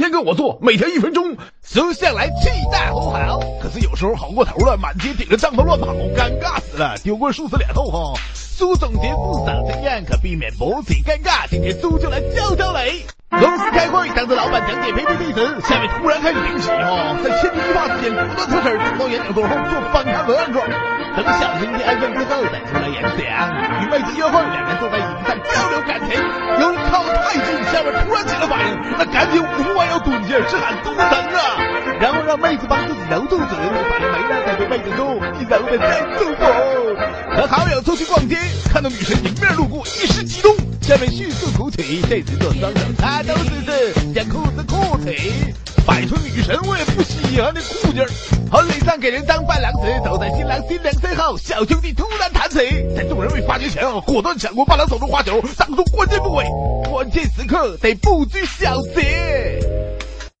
天跟我做，每天一分钟，说向来气大吼好。可是有时候好过头了，满街顶着帐篷乱跑，尴尬死了，丢过数次脸后哈。苏总结不少经验，可避免某起尴尬。今天苏就来教教雷。公司开会，当着老板讲解 PPT 时，下面突然开始停起哈，在千钧一发之间，果断出声，到演讲桌后做反抗文案状。等小心机安全之后再出来演讲。与妹子约会，两人坐在椅子上交流感情。由于靠得太近，下面弯腰蹲下，是喊多疼啊！然后让妹子帮自己揉肚子，反应没了再对妹子说：“你揉的真舒服。”和好友出去逛街，看到女神迎面路过，一时激动，下面迅速鼓起，这次做双手擦兜姿势，将裤子裤起，摆脱女神我也不稀罕的酷劲儿。婚礼上给人当伴郎时，走在新郎新娘身后，小兄弟突然弹起，在众人未发觉前，果断抢过伴郎手中花球，挡住关键部位。关键时刻得不拘小节。